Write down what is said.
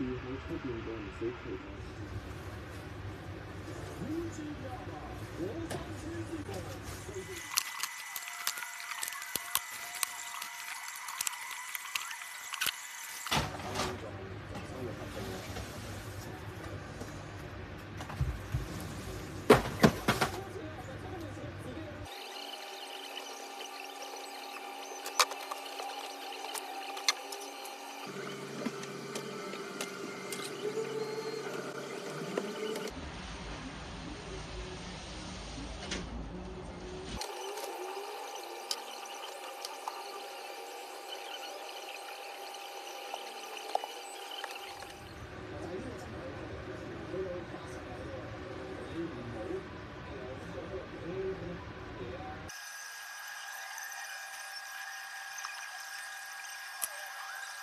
你好，出电宝，你好。无人机驾吧，我打飞机了。